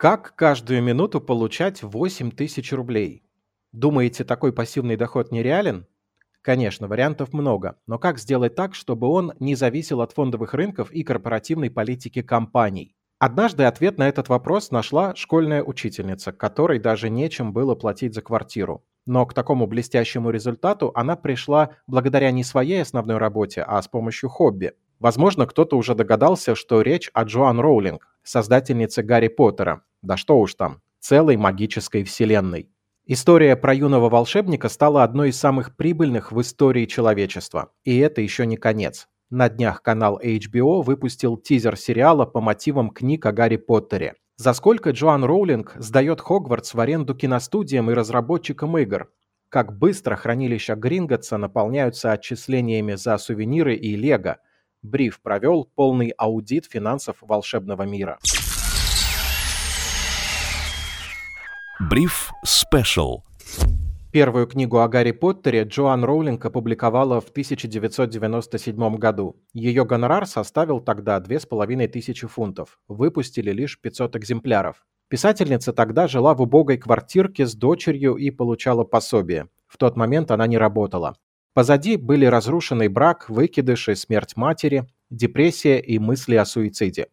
Как каждую минуту получать 8 тысяч рублей? Думаете, такой пассивный доход нереален? Конечно, вариантов много, но как сделать так, чтобы он не зависел от фондовых рынков и корпоративной политики компаний? Однажды ответ на этот вопрос нашла школьная учительница, которой даже нечем было платить за квартиру. Но к такому блестящему результату она пришла благодаря не своей основной работе, а с помощью хобби. Возможно, кто-то уже догадался, что речь о Джоан Роулинг, создательнице Гарри Поттера. Да что уж там, целой магической вселенной. История про юного волшебника стала одной из самых прибыльных в истории человечества. И это еще не конец. На днях канал HBO выпустил тизер сериала по мотивам книг о Гарри Поттере. За сколько Джоан Роулинг сдает Хогвартс в аренду киностудиям и разработчикам игр? Как быстро хранилища Гринготса наполняются отчислениями за сувениры и лего? Бриф провел полный аудит финансов волшебного мира. Бриф Спешл. Первую книгу о Гарри Поттере Джоан Роулинг опубликовала в 1997 году. Ее гонорар составил тогда 2500 фунтов. Выпустили лишь 500 экземпляров. Писательница тогда жила в убогой квартирке с дочерью и получала пособие. В тот момент она не работала. Позади были разрушенный брак, выкидыши, смерть матери, депрессия и мысли о суициде.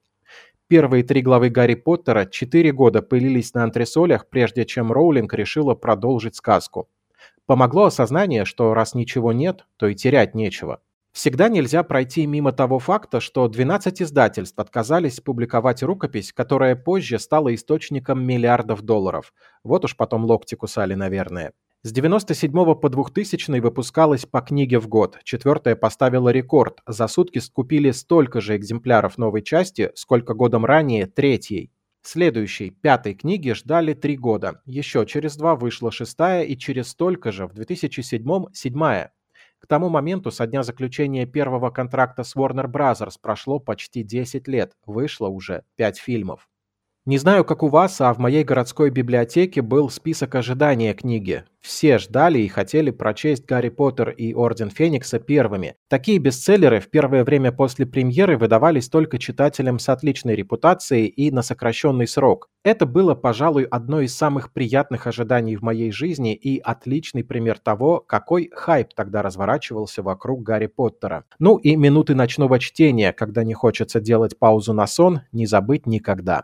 Первые три главы Гарри Поттера четыре года пылились на антресолях, прежде чем Роулинг решила продолжить сказку. Помогло осознание, что раз ничего нет, то и терять нечего. Всегда нельзя пройти мимо того факта, что 12 издательств отказались публиковать рукопись, которая позже стала источником миллиардов долларов. Вот уж потом локти кусали, наверное. С 97 по 2000 выпускалось по книге в год. Четвертая поставила рекорд. За сутки скупили столько же экземпляров новой части, сколько годом ранее третьей. Следующей, пятой книги ждали три года. Еще через два вышла шестая и через столько же, в 2007 седьмая. К тому моменту, со дня заключения первого контракта с Warner Bros. прошло почти 10 лет. Вышло уже 5 фильмов. Не знаю, как у вас, а в моей городской библиотеке был список ожидания книги. Все ждали и хотели прочесть «Гарри Поттер» и «Орден Феникса» первыми. Такие бестселлеры в первое время после премьеры выдавались только читателям с отличной репутацией и на сокращенный срок. Это было, пожалуй, одно из самых приятных ожиданий в моей жизни и отличный пример того, какой хайп тогда разворачивался вокруг Гарри Поттера. Ну и минуты ночного чтения, когда не хочется делать паузу на сон, не забыть никогда.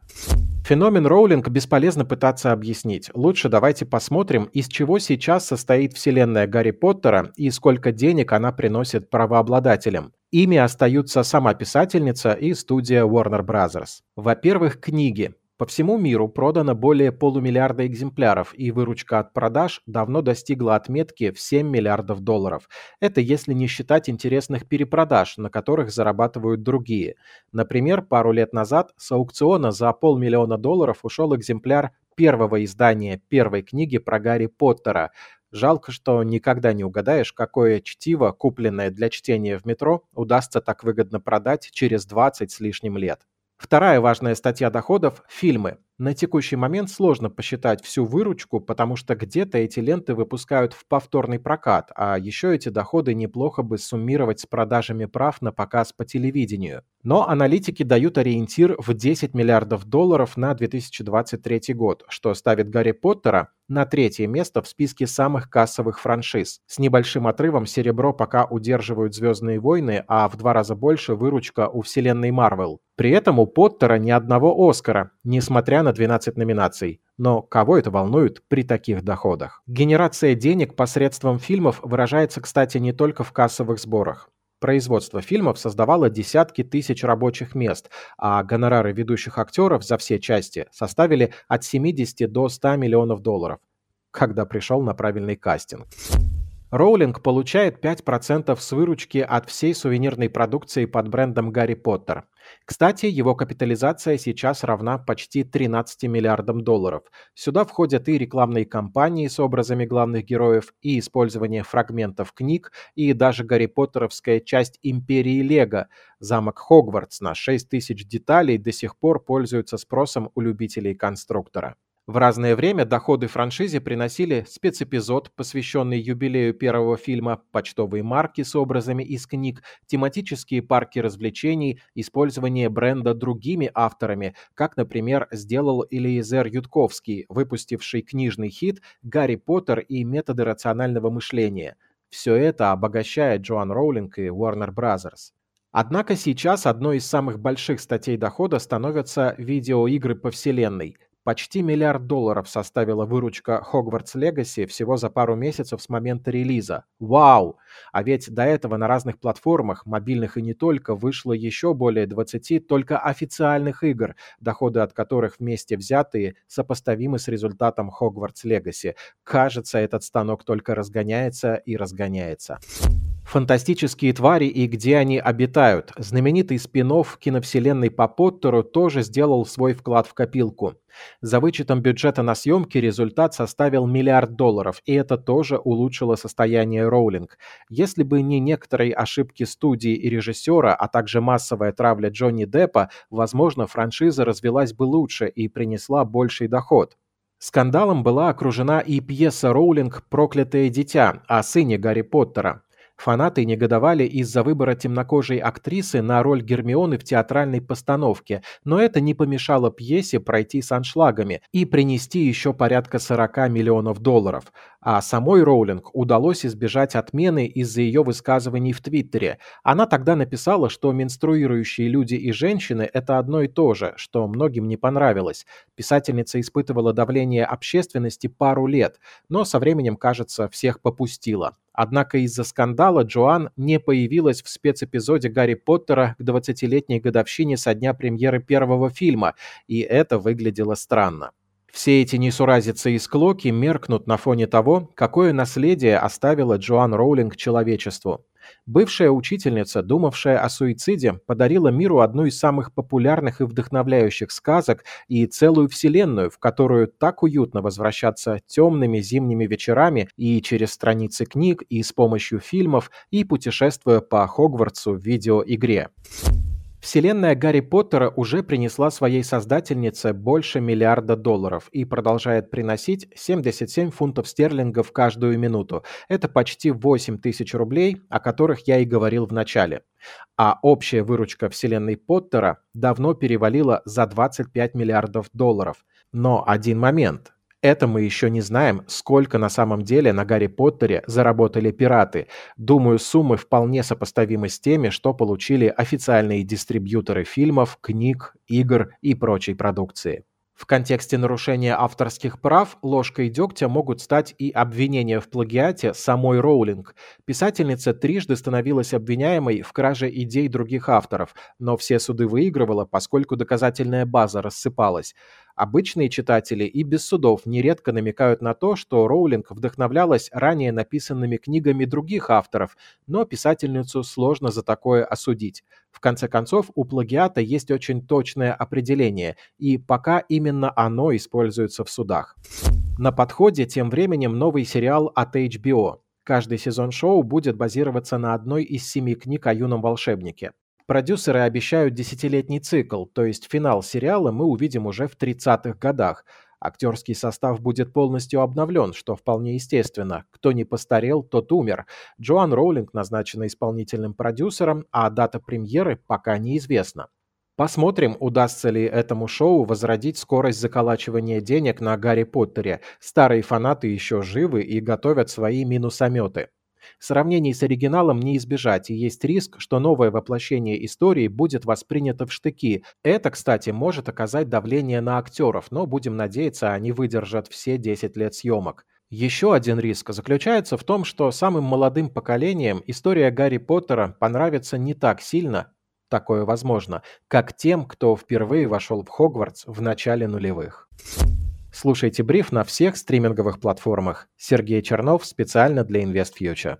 Феномен Роулинг бесполезно пытаться объяснить. Лучше давайте посмотрим, из чего сейчас состоит вселенная Гарри Поттера и сколько денег она приносит правообладателям. Ими остаются сама писательница и студия Warner Bros. Во-первых, книги. По всему миру продано более полумиллиарда экземпляров, и выручка от продаж давно достигла отметки в 7 миллиардов долларов. Это если не считать интересных перепродаж, на которых зарабатывают другие. Например, пару лет назад с аукциона за полмиллиона долларов ушел экземпляр первого издания первой книги про Гарри Поттера. Жалко, что никогда не угадаешь, какое чтиво, купленное для чтения в метро, удастся так выгодно продать через 20 с лишним лет. Вторая важная статья доходов – фильмы. На текущий момент сложно посчитать всю выручку, потому что где-то эти ленты выпускают в повторный прокат, а еще эти доходы неплохо бы суммировать с продажами прав на показ по телевидению. Но аналитики дают ориентир в 10 миллиардов долларов на 2023 год, что ставит Гарри Поттера на третье место в списке самых кассовых франшиз. С небольшим отрывом серебро пока удерживают «Звездные войны», а в два раза больше выручка у вселенной Марвел. При этом у Поттера ни одного Оскара, несмотря на 12 номинаций. Но кого это волнует при таких доходах? Генерация денег посредством фильмов выражается, кстати, не только в кассовых сборах. Производство фильмов создавало десятки тысяч рабочих мест, а гонорары ведущих актеров за все части составили от 70 до 100 миллионов долларов, когда пришел на правильный кастинг. Роулинг получает 5% с выручки от всей сувенирной продукции под брендом Гарри Поттер. Кстати, его капитализация сейчас равна почти 13 миллиардам долларов. Сюда входят и рекламные кампании с образами главных героев, и использование фрагментов книг, и даже Гарри Поттеровская часть Империи Лего. Замок Хогвартс на 6 тысяч деталей до сих пор пользуется спросом у любителей конструктора. В разное время доходы франшизе приносили спецэпизод, посвященный юбилею первого фильма, почтовые марки с образами из книг, тематические парки развлечений, использование бренда другими авторами, как, например, сделал Элиезер Ютковский, выпустивший книжный хит «Гарри Поттер и методы рационального мышления». Все это обогащает Джоан Роулинг и Warner Bros. Однако сейчас одной из самых больших статей дохода становятся видеоигры по вселенной – Почти миллиард долларов составила выручка Hogwarts Legacy всего за пару месяцев с момента релиза. Вау! А ведь до этого на разных платформах, мобильных и не только, вышло еще более 20 только официальных игр, доходы от которых вместе взятые сопоставимы с результатом Hogwarts Legacy. Кажется, этот станок только разгоняется и разгоняется. Фантастические твари и где они обитают. Знаменитый спин киновселенной по Поттеру тоже сделал свой вклад в копилку. За вычетом бюджета на съемки результат составил миллиард долларов, и это тоже улучшило состояние Роулинг. Если бы не некоторые ошибки студии и режиссера, а также массовая травля Джонни Деппа, возможно, франшиза развилась бы лучше и принесла больший доход. Скандалом была окружена и пьеса Роулинг «Проклятое дитя» о сыне Гарри Поттера. Фанаты негодовали из-за выбора темнокожей актрисы на роль Гермионы в театральной постановке, но это не помешало пьесе пройти с аншлагами и принести еще порядка 40 миллионов долларов. А самой Роулинг удалось избежать отмены из-за ее высказываний в Твиттере. Она тогда написала, что менструирующие люди и женщины – это одно и то же, что многим не понравилось. Писательница испытывала давление общественности пару лет, но со временем, кажется, всех попустила. Однако из-за скандала Джоан не появилась в спецэпизоде Гарри Поттера к 20-летней годовщине со дня премьеры первого фильма, и это выглядело странно. Все эти несуразицы и склоки меркнут на фоне того, какое наследие оставила Джоан Роулинг человечеству. Бывшая учительница, думавшая о суициде, подарила миру одну из самых популярных и вдохновляющих сказок и целую вселенную, в которую так уютно возвращаться темными зимними вечерами и через страницы книг, и с помощью фильмов, и путешествуя по Хогвартсу в видеоигре. Вселенная Гарри Поттера уже принесла своей создательнице больше миллиарда долларов и продолжает приносить 77 фунтов стерлингов каждую минуту. Это почти 8 тысяч рублей, о которых я и говорил в начале. А общая выручка вселенной Поттера давно перевалила за 25 миллиардов долларов. Но один момент. Это мы еще не знаем, сколько на самом деле на Гарри Поттере заработали пираты. Думаю, суммы вполне сопоставимы с теми, что получили официальные дистрибьюторы фильмов, книг, игр и прочей продукции. В контексте нарушения авторских прав ложкой дегтя могут стать и обвинения в плагиате самой Роулинг. Писательница трижды становилась обвиняемой в краже идей других авторов, но все суды выигрывала, поскольку доказательная база рассыпалась. Обычные читатели и без судов нередко намекают на то, что Роулинг вдохновлялась ранее написанными книгами других авторов, но писательницу сложно за такое осудить. В конце концов, у плагиата есть очень точное определение, и пока именно оно используется в судах. На подходе тем временем новый сериал от HBO. Каждый сезон шоу будет базироваться на одной из семи книг о юном волшебнике. Продюсеры обещают десятилетний цикл, то есть финал сериала мы увидим уже в 30-х годах. Актерский состав будет полностью обновлен, что вполне естественно. Кто не постарел, тот умер. Джоан Роулинг назначена исполнительным продюсером, а дата премьеры пока неизвестна. Посмотрим, удастся ли этому шоу возродить скорость заколачивания денег на Гарри Поттере. Старые фанаты еще живы и готовят свои минусометы. Сравнений с оригиналом не избежать, и есть риск, что новое воплощение истории будет воспринято в штыки. Это, кстати, может оказать давление на актеров, но будем надеяться, они выдержат все 10 лет съемок. Еще один риск заключается в том, что самым молодым поколениям история Гарри Поттера понравится не так сильно, такое возможно, как тем, кто впервые вошел в Хогвартс в начале нулевых. Слушайте бриф на всех стриминговых платформах. Сергей Чернов специально для InvestFuture.